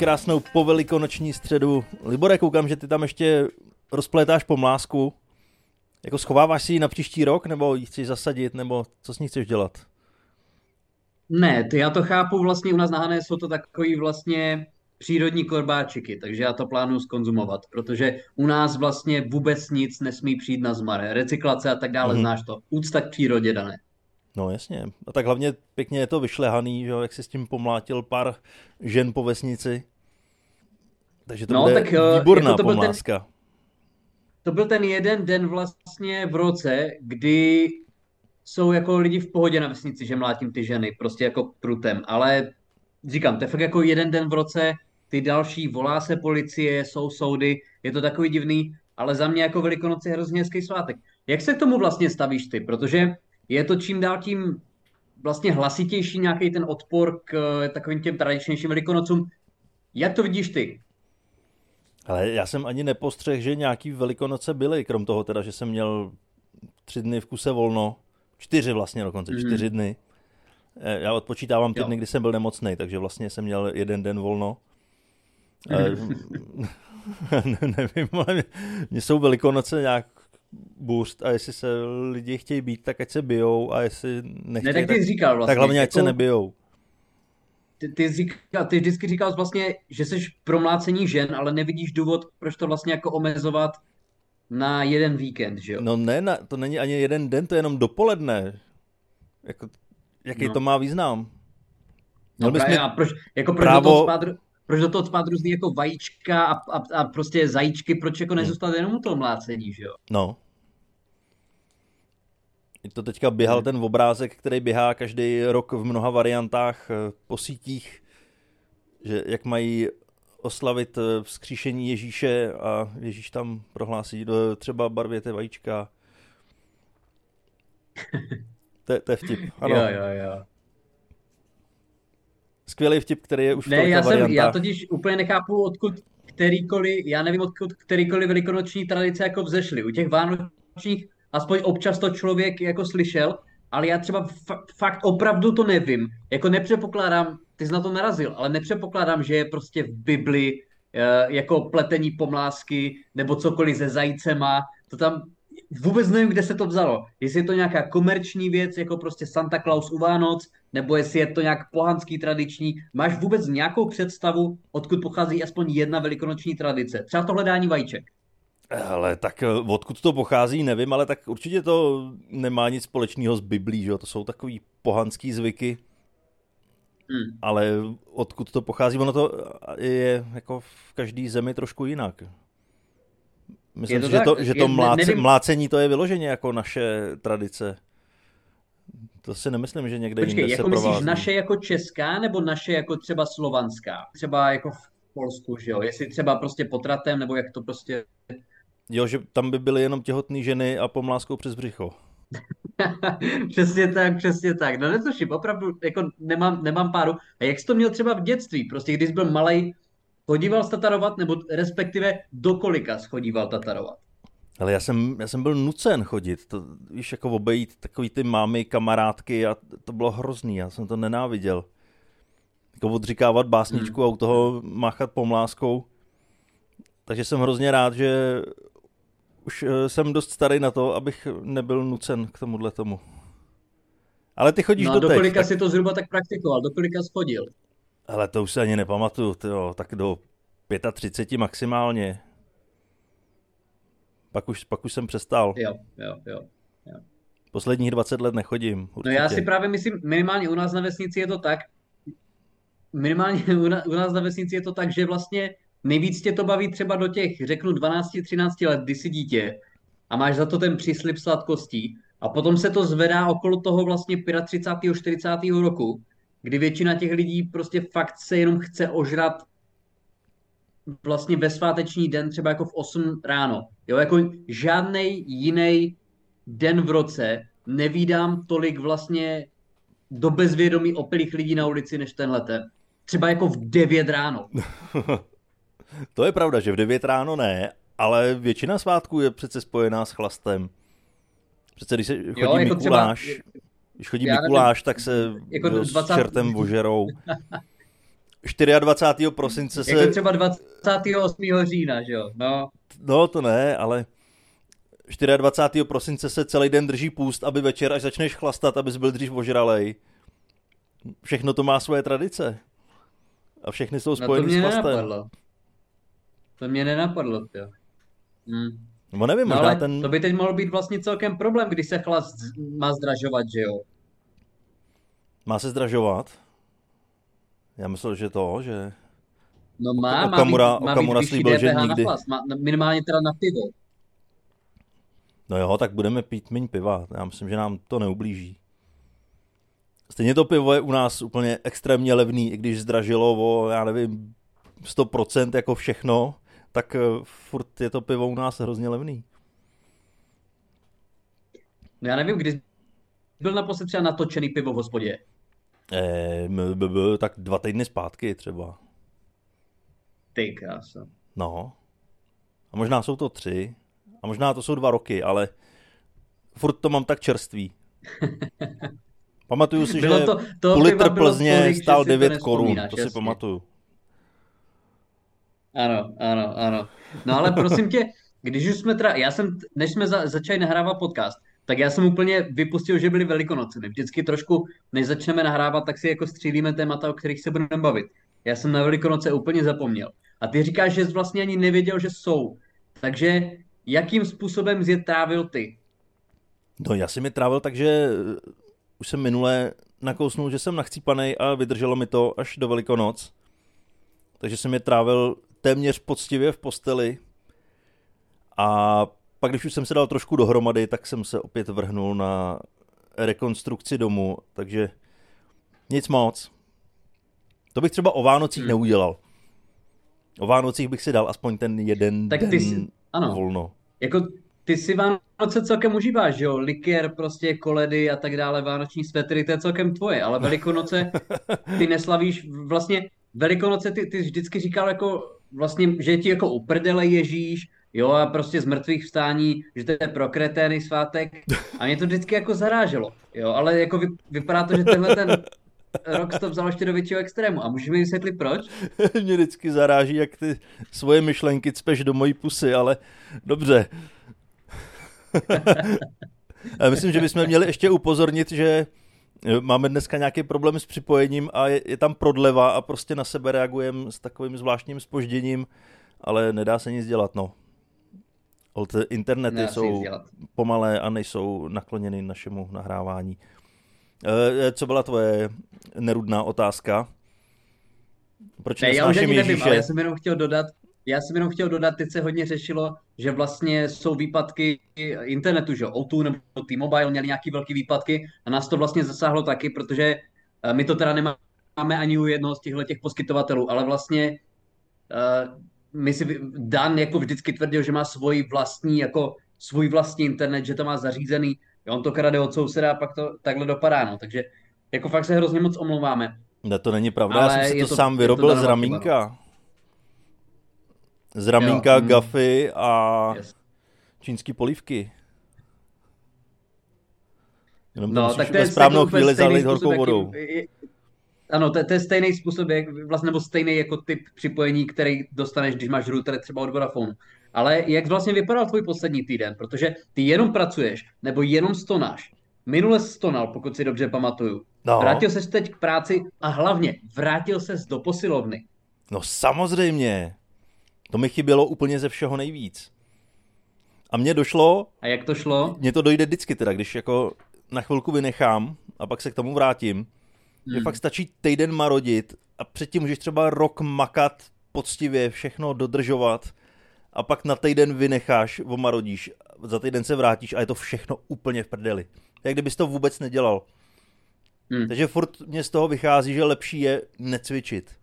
krásnou povelikonoční středu. Libore, koukám, že ty tam ještě rozplétáš pomlásku. Jako schováváš si ji na příští rok, nebo ji chceš zasadit, nebo co s ní chceš dělat? Ne, ty já to chápu, vlastně u nás na Hané jsou to takový vlastně přírodní korbáčiky, takže já to plánuju skonzumovat, protože u nás vlastně vůbec nic nesmí přijít na zmar. Recyklace a tak dále, mm-hmm. znáš to. Úcta k přírodě dané. No jasně. A tak hlavně pěkně je to vyšlehaný, že jak si s tím pomlátil pár žen po vesnici. Takže to no, bude tak, eh, výborná jako to pomláska. Ten, to byl ten jeden den vlastně v roce, kdy jsou jako lidi v pohodě na vesnici, že mlátím ty ženy, prostě jako prutem, ale říkám, to je fakt jako jeden den v roce, ty další, volá se policie, jsou soudy, je to takový divný, ale za mě jako Velikonoce je hrozně hezký svátek. Jak se k tomu vlastně stavíš ty? Protože je to čím dál tím vlastně hlasitější nějaký ten odpor k eh, takovým těm tradičnějším Velikonocům. Jak to vidíš ty? Ale já jsem ani nepostřehl, že nějaký Velikonoce byly, krom toho teda, že jsem měl tři dny v kuse volno, čtyři vlastně dokonce, mm. čtyři dny. Eh, já odpočítávám ty jo. dny, kdy jsem byl nemocný, takže vlastně jsem měl jeden den volno. Mm. nevím, ale mě jsou Velikonoce nějak boost a jestli se lidi chtějí být, tak ať se bijou a jestli nechtějí, ne, tak, ty říkal vlastně, tak hlavně ať jako, se nebijou. Ty, ty, říkal, ty vždycky říkal vlastně, že jsi promlácení žen, ale nevidíš důvod, proč to vlastně jako omezovat na jeden víkend, že jo? No ne, na, to není ani jeden den, to je jenom dopoledne. Jako, jaký no. to má význam? No právě, a proč, jako proč právo... do toho spát, proč do toho spát různý jako vajíčka a, a, a prostě zajíčky, proč jako nezůstat hmm. jenom u toho mlácení, že jo? No. Je to teďka běhal hmm. ten obrázek, který běhá každý rok v mnoha variantách eh, po sítích, že jak mají oslavit eh, vzkříšení Ježíše a Ježíš tam prohlásí, do třeba barvěte vajíčka. To, to je vtip, ano. Jo, jo, jo. Skvělý vtip, který je už ne, v já, jsem, já totiž úplně nechápu, odkud kterýkoliv, já nevím, odkud kterýkoliv velikonoční tradice jako vzešly. U těch vánočních aspoň občas to člověk jako slyšel, ale já třeba fakt opravdu to nevím. Jako nepředpokládám, ty jsi na to narazil, ale nepředpokládám, že je prostě v Bibli eh, jako pletení pomlásky nebo cokoliv se zajícema. To tam vůbec nevím, kde se to vzalo. Jestli je to nějaká komerční věc, jako prostě Santa Claus u Vánoc, nebo jestli je to nějak pohanský tradiční. Máš vůbec nějakou představu, odkud pochází aspoň jedna velikonoční tradice? Třeba to hledání vajíček. Ale tak eh, odkud to pochází, nevím, ale tak určitě to nemá nic společného s Biblí, že jo? To jsou takový pohanský zvyky. Hmm. Ale odkud to pochází, ono to je jako v každé zemi trošku jinak. Myslím to tak, že to, že to mláce, mlácení to je vyloženě jako naše tradice. To si nemyslím, že někde Počkej, jinde jako se myslíš provází. naše jako česká, nebo naše jako třeba slovanská? Třeba jako v Polsku, že jo? Jestli třeba prostě potratem, nebo jak to prostě... Jo, že tam by byly jenom těhotné ženy a pomláskou přes břicho. přesně tak, přesně tak. No netuším, opravdu jako nemám, nemám páru. A jak jsi to měl třeba v dětství? Prostě když jsi byl malý, chodíval tatarovat, nebo respektive do kolika schodíval tatarovat? Ale já jsem, já jsem byl nucen chodit, to, víš, jako obejít takový ty mámy, kamarádky a to bylo hrozný, já jsem to nenáviděl. Jako odříkávat básničku hmm. a u toho máchat pomláskou. Takže jsem hrozně rád, že už eh, jsem dost starý na to, abych nebyl nucen k tomuhle tomu. Ale ty chodíš no, do do kolika tak... si to zhruba tak praktikoval? Do kolika schodil? Ale to už se ani nepamatuju, tyjo, tak do 35 maximálně. Pak už, pak už jsem přestal. Jo, jo, jo. jo. Posledních 20 let nechodím. Určitě. No já si právě myslím, minimálně u nás na vesnici je to tak, minimálně u nás na vesnici je to tak, že vlastně nejvíc tě to baví třeba do těch, řeknu, 12-13 let, kdy jsi dítě a máš za to ten příslip sladkostí a potom se to zvedá okolo toho vlastně 35. 40. roku, kdy většina těch lidí prostě fakt se jenom chce ožrat vlastně ve sváteční den, třeba jako v 8 ráno. Jo, jako žádný jiný den v roce nevídám tolik vlastně do bezvědomí opilých lidí na ulici než tenhle ten. Třeba jako v 9 ráno. to je pravda, že v 9 ráno ne, ale většina svátků je přece spojená s chlastem. Přece když se chodí jo, jako Mikuláš, třeba, když chodí Mikuláš, tak se jako s čertem ožerou. 24. prosince se... Jako třeba 28. října, že jo? No. no, to ne, ale 24. prosince se celý den drží půst, aby večer, až začneš chlastat, abys byl dřív ožralej. Všechno to má svoje tradice. A všechny jsou spojené no s chlastem. Nenapadlo. To mě nenapadlo, jo. Hm. No nevím, no, možná ale ten... to by teď mohl být vlastně celkem problém, když se chlast má zdražovat, že jo? Má se zdražovat? Já myslel, že to, že... No má, Okamura, má být, má Okamura být slíbil, že nikdy... Na chlast, má, minimálně teda na pivo. No jo, tak budeme pít méně piva. Já myslím, že nám to neublíží. Stejně to pivo je u nás úplně extrémně levný, i když zdražilo o, já nevím, 100% jako všechno, tak eh, furt je to pivo u nás hrozně levný. No já nevím, kdy byl naposled třeba natočený pivo v hospodě. Eh, tak dva týdny zpátky třeba. Ty krása. No. A možná jsou to tři. A možná to jsou dva roky, ale furt to mám tak čerstvý. Pamatuju si, Bylo že to, to půl litr Plzně stál si to 9 korun, to si jasně. pamatuju. Ano, ano, ano. No ale prosím tě, když už jsme teda, já jsem, než jsme za, začali nahrávat podcast, tak já jsem úplně vypustil, že byly velikonoce. My vždycky trošku, než začneme nahrávat, tak si jako střílíme témata, o kterých se budeme bavit. Já jsem na velikonoce úplně zapomněl. A ty říkáš, že jsi vlastně ani nevěděl, že jsou. Takže jakým způsobem jsi je trávil ty? No já jsem je trávil tak, že už jsem minule nakousnul, že jsem nachcípanej a vydrželo mi to až do Velikonoc. Takže jsem je trávil téměř poctivě v posteli. A pak, když už jsem se dal trošku dohromady, tak jsem se opět vrhnul na rekonstrukci domu, takže nic moc. To bych třeba o Vánocích Hmm. neudělal. O Vánocích bych si dal aspoň ten jeden Tak den ty jsi- ano. volno. Jako ty si Vánoce celkem užíváš, že jo? Likér, prostě koledy a tak dále, vánoční svetry, to je celkem tvoje, ale Velikonoce ty neslavíš, vlastně Velikonoce ty, ty vždycky říkal jako vlastně, že ti jako uprdele Ježíš, jo, a prostě z mrtvých vstání, že to je pro kretény svátek a mě to vždycky jako zaráželo, jo, ale jako vy, vypadá to, že tenhle ten rok to vzal ještě do většího extrému a můžeš mi vysvětlit proč? Mě vždycky zaráží, jak ty svoje myšlenky cpeš do mojí pusy, ale dobře. Myslím, že bychom měli ještě upozornit, že máme dneska nějaký problém s připojením a je, je tam prodleva a prostě na sebe reagujeme s takovým zvláštním spožděním, ale nedá se nic dělat, no. Old internety Nedá jsou pomalé a nejsou nakloněny našemu nahrávání. Eh, Co byla tvoje nerudná otázka? Proč Ne, já už ani nevím, ale já jsem jenom chtěl dodat, já jsem jenom chtěl dodat, teď se hodně řešilo, že vlastně jsou výpadky internetu, že O2 nebo T-Mobile měli nějaký velký výpadky a nás to vlastně zasáhlo taky, protože eh, my to teda nemáme ani u jednoho z těchto těch poskytovatelů, ale vlastně eh, my si, Dan jako vždycky tvrdil, že má svůj vlastní, jako svůj vlastní internet, že to má zařízený, on to krade od souseda a pak to takhle dopadá, no, takže jako fakt se hrozně moc omlouváme. Ne, to není pravda, Ale já jsem si to, to- sám je to vyrobil z ramínka. Z ramínka, Jo, mm. gafy a Yes. čínský polívky. Jenom No, tak to je správnou chvíli způsob, horkou vodou. Ano, to, to je stejný způsob, jak, vlastně, nebo stejný jako typ připojení, který dostaneš, když máš router třeba od Vodafone. Ale jak vlastně vypadal tvůj poslední týden? Protože ty jenom pracuješ, nebo jenom stonáš. Minule stonal, pokud si dobře pamatuju. No, Vrátil ses teď k práci a hlavně vrátil ses do posilovny. no samozřejmě. To mi chybělo úplně ze všeho nejvíc. A mně došlo, A jak to šlo? mně to dojde vždycky teda, když jako na chvilku vynechám a pak se k tomu vrátím, že Hmm. fakt stačí týden marodit a předtím můžeš třeba rok makat poctivě, všechno dodržovat a pak na týden vynecháš, omarodíš, za týden se vrátíš a je to všechno úplně v prdeli. Jak kdybys to vůbec nedělal. Hmm. Takže furt mě z toho vychází, že lepší je necvičit.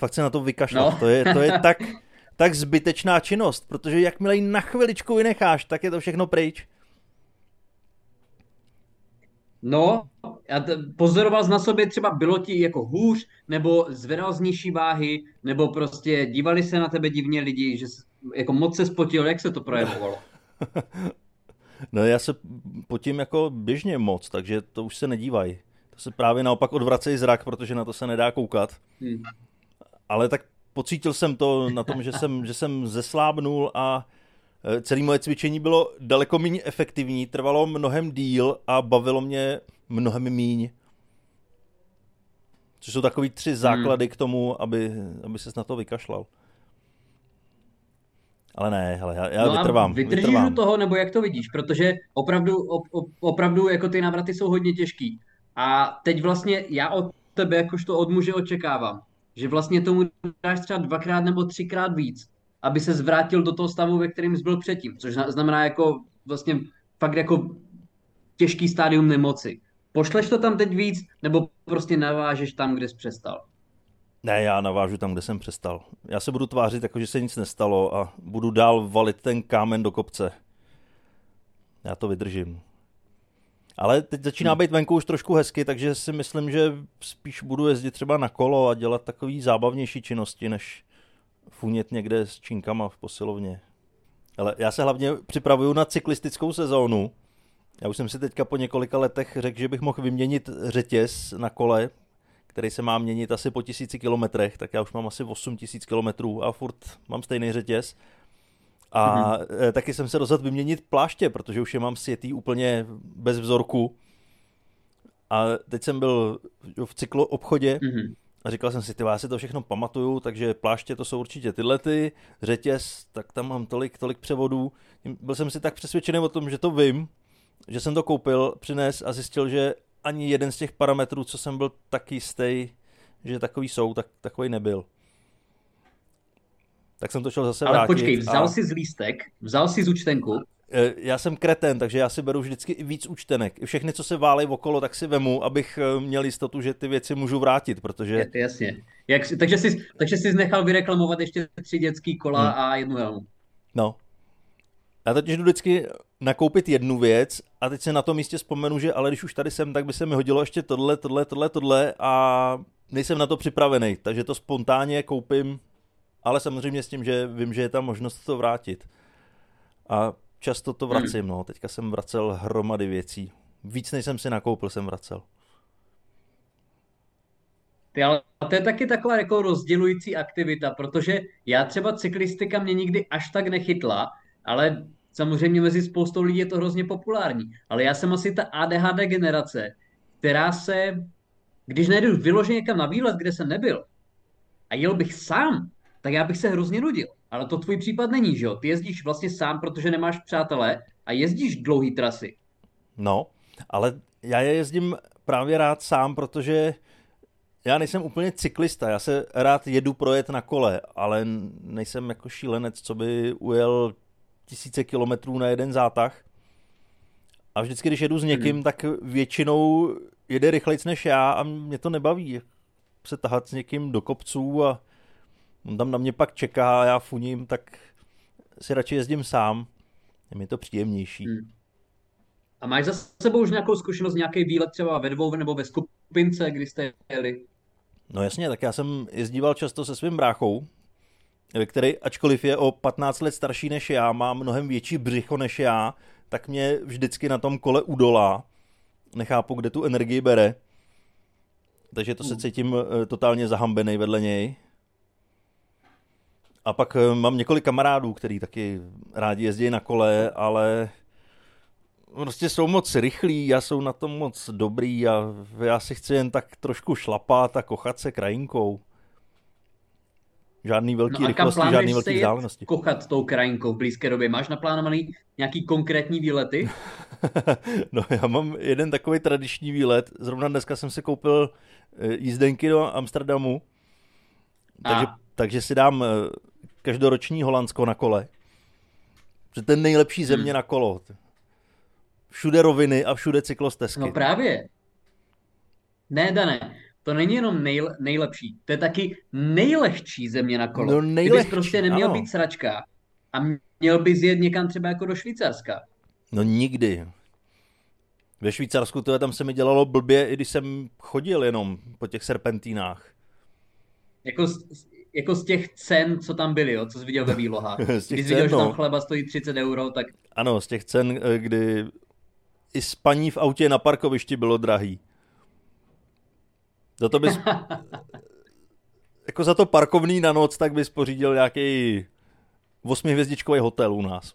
Fakt se na to vykašlat. No. To je, to je tak, tak zbytečná činnost, protože jakmile ji na chviličku vynecháš, tak je to všechno pryč. No, a t- pozoroval na sobě třeba bylo ti jako hůř, nebo zvedal z nižší váhy, nebo prostě dívali se na tebe divně lidi, že jsi, jako moc se spotil, jak se to projevovalo? No já se potím jako běžně moc, takže to už se nedívají. To se právě naopak odvracejí zrak, protože na to se nedá koukat. Hmm. Ale tak pocítil jsem to na tom, že jsem, že jsem zeslábnul a e, celé moje cvičení bylo daleko méně efektivní, trvalo mnohem díl a bavilo mě mnohem míň. Což jsou takový tři základy hmm. k tomu, aby, aby ses na to vykašlal. Ale ne, hele, já, já no vytrvám. vydržíš vytrvám. toho, nebo jak to vidíš? Protože opravdu, op, op, opravdu jako ty návraty jsou hodně těžký. A teď vlastně já od tebe, jakožto od muže očekávám, že vlastně tomu dáš třeba dvakrát nebo třikrát víc, aby se zvrátil do toho stavu, ve kterém jsi byl předtím. Což znamená jako vlastně fakt jako těžký stádium nemoci. Pošleš to tam teď víc, nebo prostě navážeš tam, kde jsi přestal? Ne, já navážu tam, kde jsem přestal. Já se budu tvářit, jako že se nic nestalo a budu dál valit ten kámen do kopce. Já to vydržím. Ale teď začíná hmm. být venku už trošku hezky, takže si myslím, že spíš budu jezdit třeba na kolo a dělat takový zábavnější činnosti, než funět někde s činkama v posilovně. Ale já se hlavně připravuju na cyklistickou sezónu. Já už jsem si teďka po několika letech řekl, že bych mohl vyměnit řetěz na kole, který se má měnit asi po tisíci kilometrech, tak já už mám asi 8 tisíc kilometrů a furt mám stejný řetěz. A mm-hmm. taky jsem se rozhodl vyměnit pláště, protože už je mám sjetý úplně bez vzorku. A teď jsem byl v cyklo obchodě mm-hmm. a říkal jsem si, ty já si to všechno pamatuju, takže pláště to jsou určitě tyhle ty, řetěz, tak tam mám tolik, tolik převodů. Byl jsem si tak přesvědčený o tom, že to vím, že jsem to koupil, přines a zjistil, že ani jeden z těch parametrů, co jsem byl tak jistý, že takový jsou, tak takový nebyl. Tak jsem to šel zase Ale vrátit. počkej, vzal a... si z lístek, vzal si z účtenku. E, já jsem kreten, takže já si beru vždycky i víc účtenek. Všechny, co se válejí okolo, tak si vemu, abych e, měl jistotu, že ty věci můžu vrátit, protože... Jasně. Jak, takže, jsi, takže jsi nechal vyreklamovat ještě tři dětský kola hmm. a jednu helmu. No. Já totiž jdu vždycky nakoupit jednu věc a teď se na tom místě vzpomenu, že ale když už tady jsem, tak by se mi hodilo ještě tohle, tohle, tohle, tohle a nejsem na to připravený, takže to spontánně koupím, ale samozřejmě s tím, že vím, že je tam možnost to vrátit. A často to vracím, no. Teďka jsem vracel hromady věcí. Víc než jsem si nakoupil, jsem vracel. Ty, ale to je taky taková jako rozdělující aktivita, protože já třeba cyklistika mě nikdy až tak nechytla, ale Samozřejmě mezi spoustou lidí je to hrozně populární, ale já jsem asi ta ADHD generace, která se, když najdu vyloženě někam na výlet, kde jsem nebyl, a jel bych sám, tak já bych se hrozně nudil. Ale to tvůj případ není, že jo? Ty jezdíš vlastně sám, protože nemáš přátelé a jezdíš dlouhé trasy. No, ale já je jezdím právě rád sám, protože já nejsem úplně cyklista, já se rád jedu projet na kole, ale nejsem jako šílenec, co by ujel tisíce kilometrů na jeden zátah. A vždycky, když jedu s někým, hmm. tak většinou jede rychlejc než já a mě to nebaví se tahat s někým do kopců a on tam na mě pak čeká a já funím, tak si radši jezdím sám. Je mi to příjemnější. Hmm. A máš za sebou už nějakou zkušenost, nějaký výlet třeba ve dvou nebo ve skupince, kdy jste jeli? No jasně, tak já jsem jezdíval často se svým bráchou, který ačkoliv je o 15 let starší než já, má mnohem větší břicho než já, tak mě vždycky na tom kole udolá. Nechápu, kde tu energii bere. Takže to se hmm. cítím eh, totálně zahambený vedle něj. A pak eh, mám několik kamarádů, kteří taky rádi jezdí na kole, ale prostě jsou moc rychlí, já jsou na tom moc dobrý a já si chci jen tak trošku šlapat a kochat se krajinkou. Žádný velký no rychlosti, žádný velký vzdálenosti. kochat tou krajinkou v blízké době? Máš naplánovaný nějaký konkrétní výlety? no já mám jeden takový tradiční výlet. Zrovna dneska jsem si koupil eh, jízdenky do Amsterdamu. Takže, takže si dám eh, každoroční Holandsko na kole. Protože ten nejlepší země hmm. na kolo. Všude roviny a všude cyklostezky. No právě. Ne, Dané, to není jenom nejle, nejlepší, to je taky nejlehčí země na kolo. No nejlehčí, Kdybys prostě neměl ano. být sračka a měl bys jet někam třeba jako do Švýcarska. No nikdy. Ve Švýcarsku to tam se mi dělalo blbě, i když jsem chodil jenom po těch serpentínách. Jako jako z těch cen, co tam byly, jo, co jsi viděl ve výlohách. Když cen, viděl, no. že tam no. chleba stojí 30 euro, tak... Ano, z těch cen, eh, kdy i spaní v autě na parkovišti bylo drahý. Za to bys... jako za to parkovný na noc, tak bys pořídil nějaký osmihvězdičkový hotel u nás.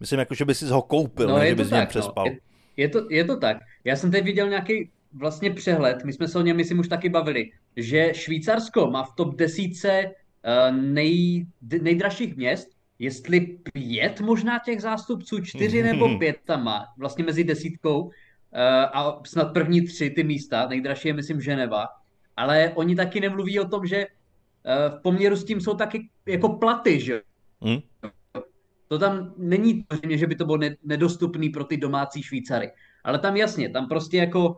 Myslím, jako, že by si ho koupil, no, ne, že bys tak, přespal. No. Je, je, to, je to tak. Já jsem teď viděl nějaký vlastně přehled, my jsme se o něm, myslím, už taky bavili, že Švýcarsko má v top desíce uh, nej, nejdražších měst, jestli pět možná těch zástupců, čtyři nebo pět tam má, vlastně mezi desítkou uh, a snad první tři ty místa, nejdražší je myslím Ženeva, ale oni taky nemluví o tom, že uh, v poměru s tím jsou taky jako platy, že hmm. To tam není to, že by to bylo nedostupný pro ty domácí Švýcary. Ale tam jasně, tam prostě jako,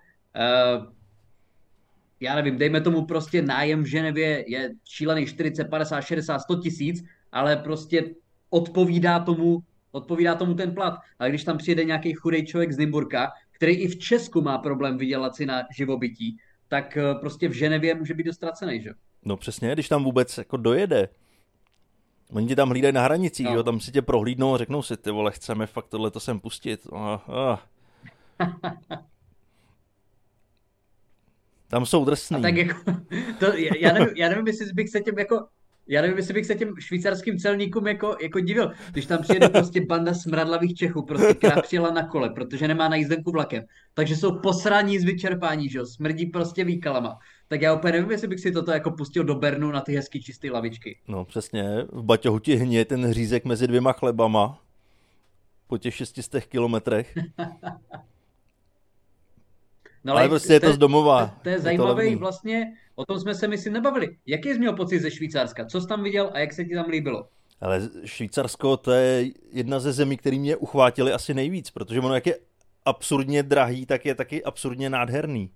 já nevím, dejme tomu prostě nájem v Ženevě je šílený 40, 50, 60, 100 tisíc, ale prostě odpovídá tomu, odpovídá tomu ten plat. A když tam přijede nějaký chudej člověk z Nymburka, který i v Česku má problém vydělat si na živobytí, tak eh, prostě v Ženevě může být dostracený, že? No přesně, když tam vůbec jako dojede. Oni tě tam hlídají na hranicích, no. jo, tam si tě prohlídnou a řeknou si, ty vole, chceme fakt tohle to sem pustit. Ah, ah. Tam jsou drsný. A tak jako, to, já, nevím, já nevím, jestli bych se těm jako já nevím, jestli bych se těm švýcarským celníkům jako, jako divil, když tam přijede prostě banda smradlavých Čechů, prostě, která přijela na kole, protože nemá na jízdenku vlakem. Takže jsou posraní z vyčerpání, že jo, smrdí prostě výkalama. Tak já úplně nevím, jestli bych si toto jako pustil do Bernu na ty hezký čisté lavičky. No přesně, v Baťohu ti hně ten hřízek mezi dvěma chlebama po těch 600 kilometrech. No, ale, ale prostě je to z domova. To, to je zajímavé vlastně, o tom jsme se myslím nebavili. Jaký jsi měl pocit ze Švýcarska? Co jsi tam viděl a jak se ti tam líbilo? Ale Švýcarsko to je jedna ze zemí, které mě uchvátily asi nejvíc, protože ono jak je absurdně drahý, tak je taky absurdně nádherný.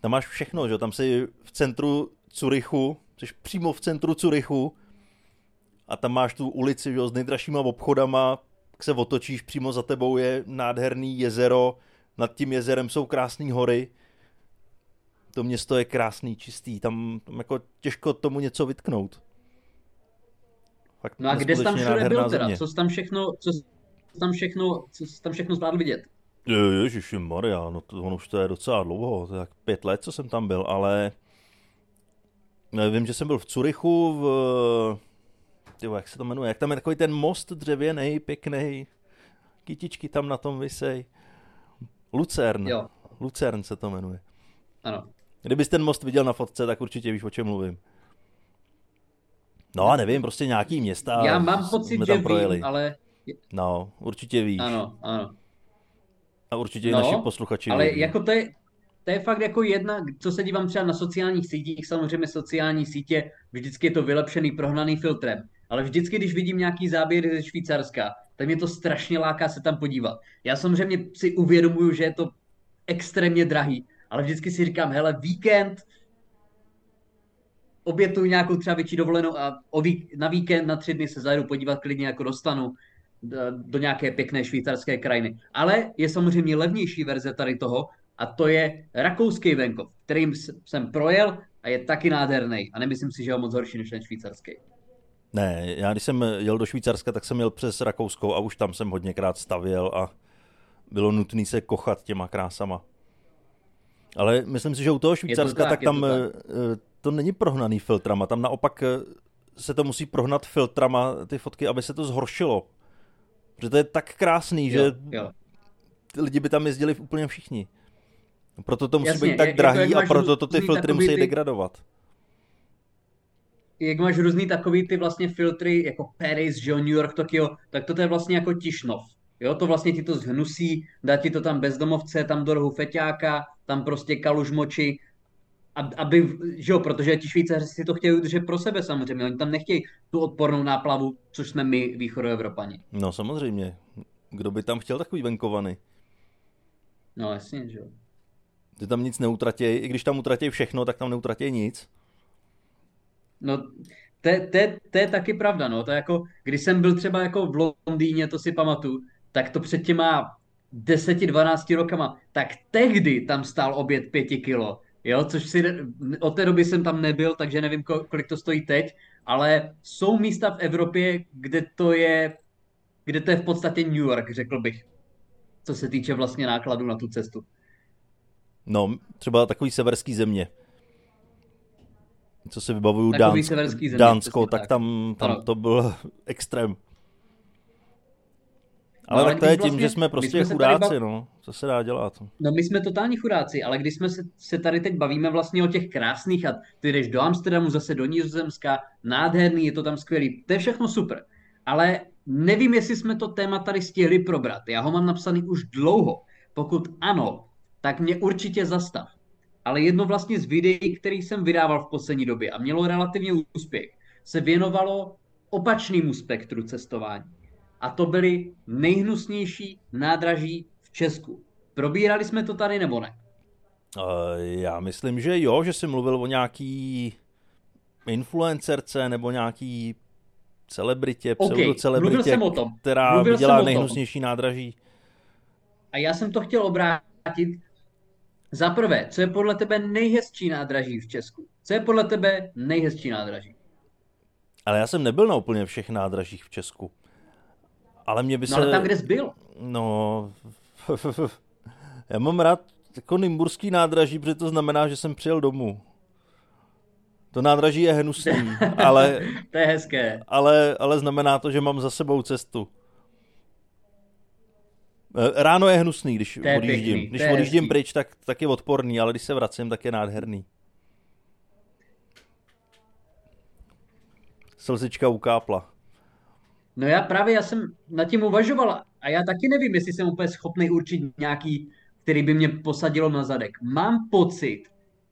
Tam máš všechno, že tam jsi v centru Curychu, jsi přímo v centru Curychu a tam máš tu ulici že, s nejdražšíma obchodama, se otočíš, přímo za tebou je nádherný jezero, nad tím jezerem jsou krásné hory. To město je krásný, čistý, tam, tam jako těžko tomu něco vytknout. Fakt no a kde jsi tam všude byl teda? Co jsi tam všechno, co jsi tam všechno, co jsi tam všechno zvládl vidět? Ježiši Maria, no to, ono už to je docela dlouho, to je jak pět let, co jsem tam byl, ale vím, že jsem byl v Curychu, v, tyvo, jak se to jmenuje, jak tam je takový ten most dřevěný, pěkný, kytičky tam na tom vysej. Lucern. Jo. Lucern se to jmenuje. Ano. Kdybys ten most viděl na fotce, tak určitě víš, o čem mluvím. No a nevím, prostě nějaký města. Já mám pocit, že projeli. vím, ale... No, určitě víš. Ano, ano. A určitě no, i naši posluchači Ale ví. jako to je, to je fakt jako jedna, co se dívám třeba na sociálních sítích, samozřejmě sociální sítě, vždycky je to vylepšený, prohnaný filtrem. Ale vždycky, když vidím nějaký záběry ze Švýcarska, tak mě to strašně láká se tam podívat. Já samozřejmě si uvědomuju, že je to extrémně drahý, ale vždycky si říkám, hele, víkend, obětuju nějakou třeba větší dovolenou a o vík, na víkend, na tři dny se zajedu podívat klidně jako dostanu do, do nějaké pěkné švýcarské krajiny. Ale je samozřejmě levnější verze tady toho a to je rakouský venkov, kterým jsem projel a je taky nádherný a nemyslím si, že je moc horší než ten švýcarský. Ne, já když jsem jel do Švýcarska, tak jsem jel přes Rakousko a už tam jsem hodněkrát stavěl a bylo nutné se kochat těma krásama. Ale myslím si, že u toho Švýcarska, to tak, tak tam to, tak. Eh, to není prohnaný filtrama, tam naopak eh, se to musí prohnat filtrama, ty fotky, aby se to zhoršilo. Protože to je tak krásný, jo, že jo. lidi by tam jezdili úplně všichni. Proto to musí Jasně, být tak drahý a proto to ty filtry musí ty... degradovat jak máš různý takový ty vlastně filtry, jako Paris, že New York, Tokio, tak to je vlastně jako Tišnov. Jo, to vlastně ti to zhnusí, dá ti to tam bezdomovce, tam do rohu feťáka, tam prostě kaluž moči, aby, že jo, protože ti Švýcaři si to chtějí udržet pro sebe samozřejmě, oni tam nechtějí tu odpornou náplavu, což jsme my, východoevropani. No samozřejmě, kdo by tam chtěl takový venkovaný? No jasně, že jo. Ty tam nic neutratějí, i když tam utratí všechno, tak tam neutratějí nic. No, to, to, to je taky pravda, no. To jako, když jsem byl třeba jako v Londýně, to si pamatuju, tak to před těma 10-12 rokama, tak tehdy tam stál oběd 5 kilo. Jo, což si, od té doby jsem tam nebyl, takže nevím, kolik to stojí teď, ale jsou místa v Evropě, kde to je, kde to je v podstatě New York, řekl bych, co se týče vlastně nákladu na tu cestu. No, třeba takový severský země. Co si vybavuju, Takový Dánsk, severský země, Dánsko, tak tak. tam, tam Ano. to byl extrém. Ale ale tak to je tím, vlastně- že jsme prostě jsme chudáci, bav- no. Co se dá dělat? No my jsme totální chudáci, ale když jsme se, se tady teď bavíme vlastně o těch krásných a ty jdeš do Amsterdamu, zase do Nizozemska, nádherný, je to tam skvělý, to je všechno super. Ale nevím, jestli jsme to téma tady stihli probrat. Já ho mám napsaný už dlouho. Pokud ano, tak mě určitě zastav. Ale jedno vlastně z videí, který jsem vydával v poslední době a mělo relativně úspěch, se věnovalo opačnému spektru cestování. A to byly nejhnusnější nádraží v Česku. Probírali jsme to tady nebo ne? Uh, já myslím, že jo, že jsi mluvil o nějaký influencerce nebo nějaký celebritě, pseudocelebritě, mluvil jsem o tom. která Mluvil jsem dělá o nejhnusnější nádraží. A já jsem to chtěl obrátit. Za prvé, co je podle tebe nejhezčí nádraží v Česku? Co je podle tebe nejhezčí nádraží? Ale já jsem nebyl na úplně všech nádražích v Česku. Ale mě by No se... ale tam, kde jsi byl. No... já mám rád jako Nymburský nádraží, protože to znamená, že jsem přijel domů. To nádraží je hnusný, ale, To je hezké. ale, ale znamená to, že mám za sebou cestu. Eh, Ráno je hnusný, když To je odjíždím. pěkný, když odjíždím hezký. pryč, tak, tak je odporný, ale když se vracím, tak je nádherný. Slzička ukápla. No já právě, já jsem nad tím uvažoval a já taky nevím, jestli jsem úplně schopný určit nějaký, který by mě posadilo na zadek. Mám pocit,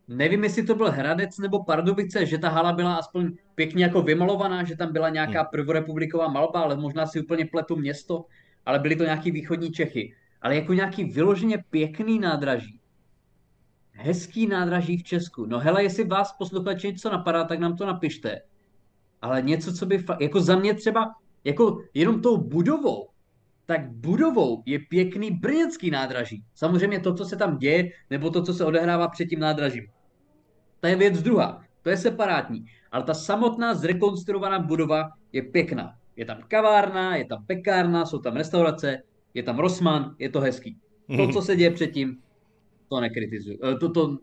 nevím, jestli to byl Hradec nebo Pardubice, že ta hala byla aspoň pěkně jako vymalovaná, že tam byla nějaká prvorepubliková malba, ale možná si úplně pletu město, ale byly to nějaký východní Čechy. Ale jako nějaký vyloženě pěkný nádraží. Hezký nádraží v Česku. No hele, jestli vás posluchači něco napadá, tak nám to napište. Ale něco, co by fakt, jako za mě třeba, jako jenom tou budovou, tak budovou je pěkný brněnský nádraží. Samozřejmě to, co se tam děje, nebo to, co se odehrává před tím nádražím. To je věc druhá, to je separátní. Ale ta samotná zrekonstruovaná budova je pěkná. Je tam kavárna, je tam pekárna, jsou tam restaurace, je tam Rossmann, je to hezký. To, co se děje předtím, to nekritizuju, eh, to, to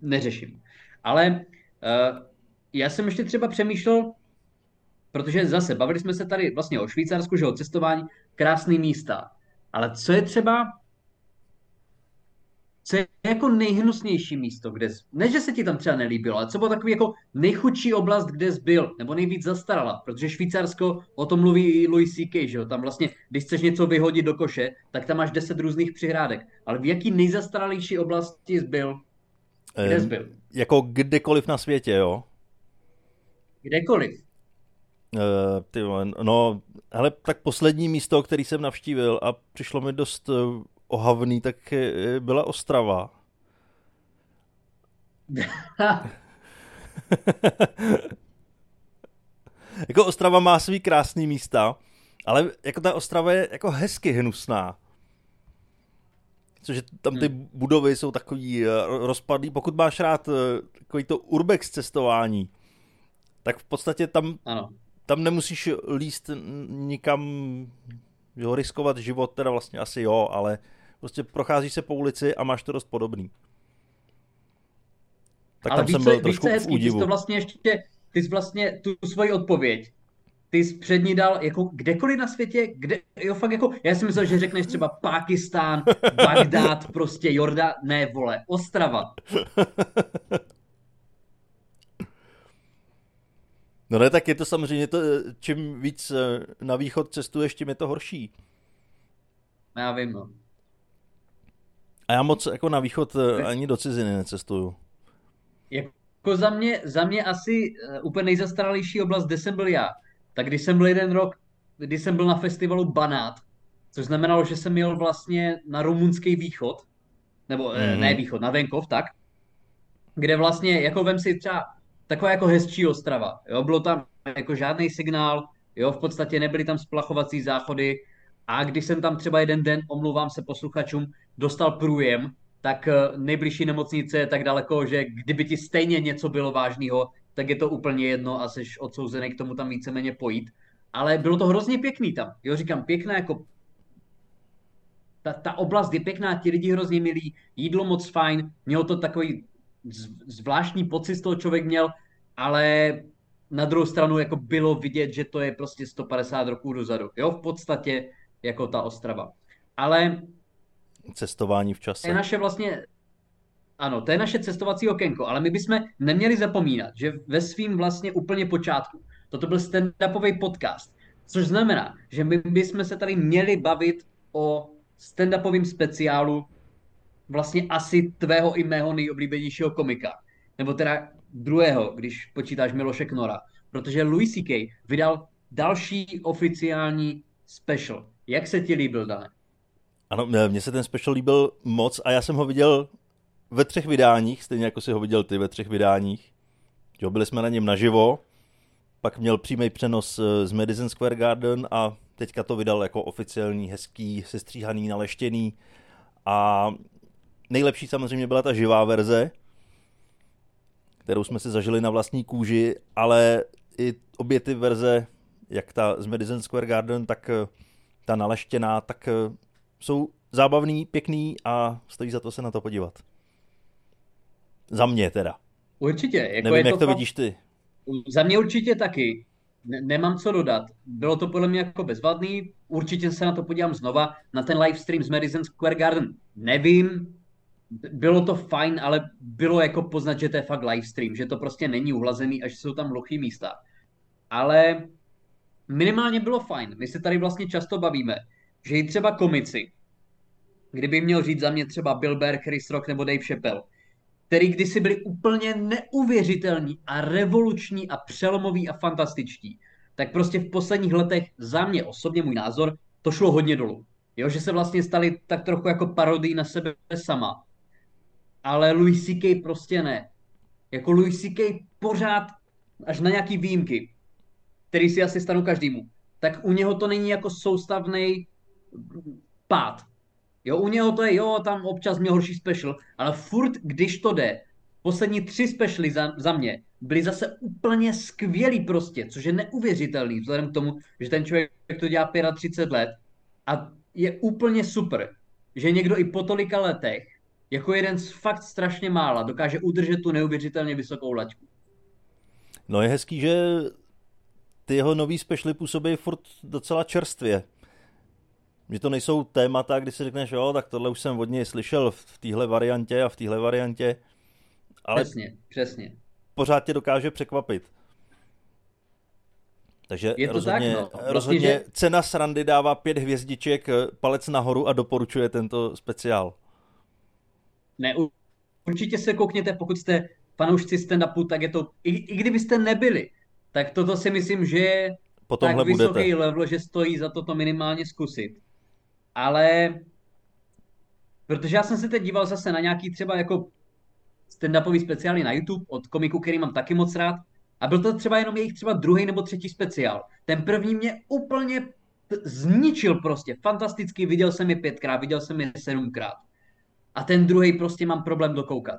neřeším. Ale uh, já jsem ještě třeba přemýšlel, protože zase bavili jsme se tady vlastně o Švýcarsku, že o cestování, krásný místa. Ale co je třeba, co je jako nejhnusnější místo, kde jsi, ne, že se ti tam třeba nelíbilo, ale co bylo takový jako nejchudší oblast, kde jsi byl, nebo nejvíc zastarala, protože Švýcarsko, o tom mluví i Louis C.K., že jo, tam vlastně, když chceš něco vyhodit do koše, tak tam máš deset různých přihrádek. Ale v jaký nejzastaralejší oblasti jsi byl? Kde jsi byl? Jako kdekoliv na světě, jo? Kdekoliv. Uh, ty no, hele, tak poslední místo, který jsem navštívil a přišlo mi dost uh, ohavný, tak byla Ostrava. jako Ostrava má svý krásný místa, ale jako ta Ostrava je jako hezky hnusná. Cože tam ty budovy jsou takový eh, rozpadlý. Pokud máš rád eh, takový to urbex cestování, tak v podstatě tam Ano. tam nemusíš líst nikam, jo, riskovat život, teda vlastně asi jo, ale prostě procházíš se po ulici a máš to dost podobný. Tak Ale tam víš, jsem byl trošku je v hezký, ty jsi údivu. to vlastně ještě, ty jsi vlastně tu svoji odpověď, ty jsi před ní dal jako kdekoliv na světě, kde, jo fakt jako, já jsem myslel, že řekneš třeba Pákistán, Bagdád, prostě Jordán, ne vole, Ostrava. No ne, tak je to samozřejmě, to, čím víc eh, na východ cestuješ, tím je to horší. Já vím, no. A já moc jako na východ eh, ani do ciziny necestuju. Jako za mě, za mě asi uh, úplně nejzastaralejší oblast, kde jsem byl já, tak když jsem byl jeden rok, kdy jsem byl na festivalu Banát, což znamenalo, že jsem jel vlastně na rumunský východ, nebo mm. Ne východ, na venkov, tak, kde vlastně, jako vem si třeba taková jako hezčí ostrava, jo, bylo tam jako žádný signál, jo, v podstatě nebyly tam splachovací záchody a když jsem tam třeba jeden den, omlouvám se posluchačům, dostal průjem, tak eh, nejbližší nemocnice je tak daleko, že kdyby ti stejně něco bylo vážného, tak je to úplně jedno a jsi odsouzený k tomu tam víceméně pojít. Ale bylo to hrozně pěkný tam. Jo, říkám, pěkná jako ta, ta oblast je pěkná, ti lidi hrozně milí, jídlo moc fajn, mělo to takový zvláštní pocit z toho člověk měl, ale na druhou stranu jako bylo vidět, že to je prostě 150 roků dozadu. Jo, v podstatě jako ta Ostrava. Ale cestování v čase. Je naše vlastně, ano, to je naše cestovací okénko, ale my bychom neměli zapomínat, že ve svým vlastně úplně počátku, toto byl stand-upový podcast, což znamená, že my bychom se tady měli bavit o stand-upovém speciálu vlastně asi tvého i mého nejoblíbenějšího komika. Nebo teda druhého, když počítáš Miloše Knora. Protože Louis C.K. vydal další oficiální special. Jak se ti líbil, Dane? Ano, mně se ten special líbil moc a já jsem ho viděl ve třech vydáních, stejně jako si ho viděl ty ve třech vydáních. Jo, byli jsme na něm naživo, pak měl přímý přenos eh, z Madison Square Garden a teďka to vydal jako oficiální, hezký, sestříhaný, naleštěný. A nejlepší samozřejmě byla ta živá verze, kterou jsme si zažili na vlastní kůži, ale i obě ty verze, jak ta z Madison Square Garden, tak eh, ta naleštěná, tak eh, jsou zábavný, pěkný a stojí za to se na to podívat. Za mě teda. Určitě. Jako Nevím, je to jak to vidíš ty. Za mě určitě taky. Ne- nemám co dodat. Bylo to podle mě jako bezvadný. Určitě se na to podívám znova. Na ten live stream z Madison Square Garden nevím. Bylo to fajn, ale bylo jako poznat, že to je fakt live stream, že to prostě není uhlazený a že jsou tam hluchý místa. Ale minimálně bylo fajn. My se tady vlastně často bavíme, že i třeba komici, kdyby měl říct za mě třeba Bill Burr, Chris Rock nebo Dave Chappelle, který kdysi byli úplně neuvěřitelní a revoluční a přelomoví a fantastičtí, tak prostě v posledních letech za mě osobně můj názor, to šlo hodně dolů. Jo, že se vlastně stali tak trochu jako parodii na sebe sama. Ale Louis C.K. prostě ne. Jako Louis C.K. pořád, až na nějaký výjimky, který si asi stanu každému, tak u něho to není jako soustavný pád. Jo, u něho to je, jo, tam občas měl horší special, ale furt, když to jde, poslední tři specialy za, za mě byly zase úplně skvělý prostě, což je neuvěřitelný vzhledem k tomu, že ten člověk to dělá 35 let a je úplně super, že někdo i po tolika letech jako jeden z fakt strašně mála dokáže udržet tu neuvěřitelně vysokou laťku. No je hezký, že ty jeho nový specialy působí furt docela čerstvě. Že to nejsou témata, kdy si řekneš, jo, tak tohle už jsem od něj slyšel v téhle variantě a v téhle variantě. Ale přesně, přesně. Pořád tě dokáže překvapit. Takže je to rozhodně, tak, no. Prostě, rozhodně že... cena srandy dává pět hvězdiček, palec nahoru a doporučuje tento speciál. Ne, určitě se koukněte, pokud jste fanoušci stand-upu, tak je to, i, i kdybyste nebyli, tak toto si myslím, že je tak vysoký budete. level, že stojí za to to minimálně zkusit. Ale protože já jsem se teď díval zase na nějaký třeba jako stand-upový speciály na YouTube od komiku, který mám taky moc rád. A byl to třeba jenom jejich třeba druhý nebo třetí speciál. Ten první mě úplně zničil prostě. Fantasticky, viděl jsem je pětkrát, viděl jsem je sedmkrát. A ten druhý prostě mám problém dokoukat.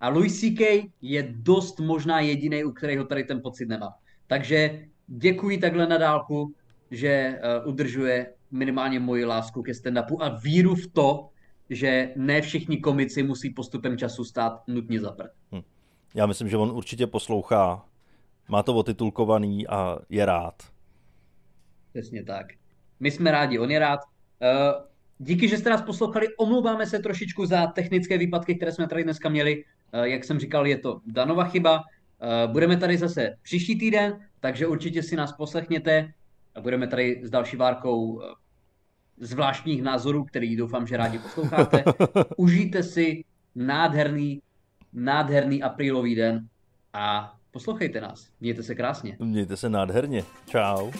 A Louis C.K. je dost možná jediný, u kterého tady ten pocit nemá. Takže děkuji takhle na dálku, že uh, udržuje minimálně moji lásku ke stand-upu a víru v to, že ne všichni komici musí postupem času stát nutně za prd. Hm. Já myslím, že on určitě poslouchá, má to otitulkovaný a je rád. Přesně tak. My jsme rádi, on je rád. Uh, díky, že jste nás poslouchali. Omlouváme se trošičku za technické výpadky, které jsme tady dneska měli. Uh, jak jsem říkal, je to Danova chyba. Budeme tady zase příští týden, takže určitě si nás poslechněte a budeme tady s další várkou zvláštních názorů, který doufám, že rádi posloucháte. Užijte si nádherný, nádherný aprílový den a poslouchejte nás. Mějte se krásně. Mějte se nádherně. Čau.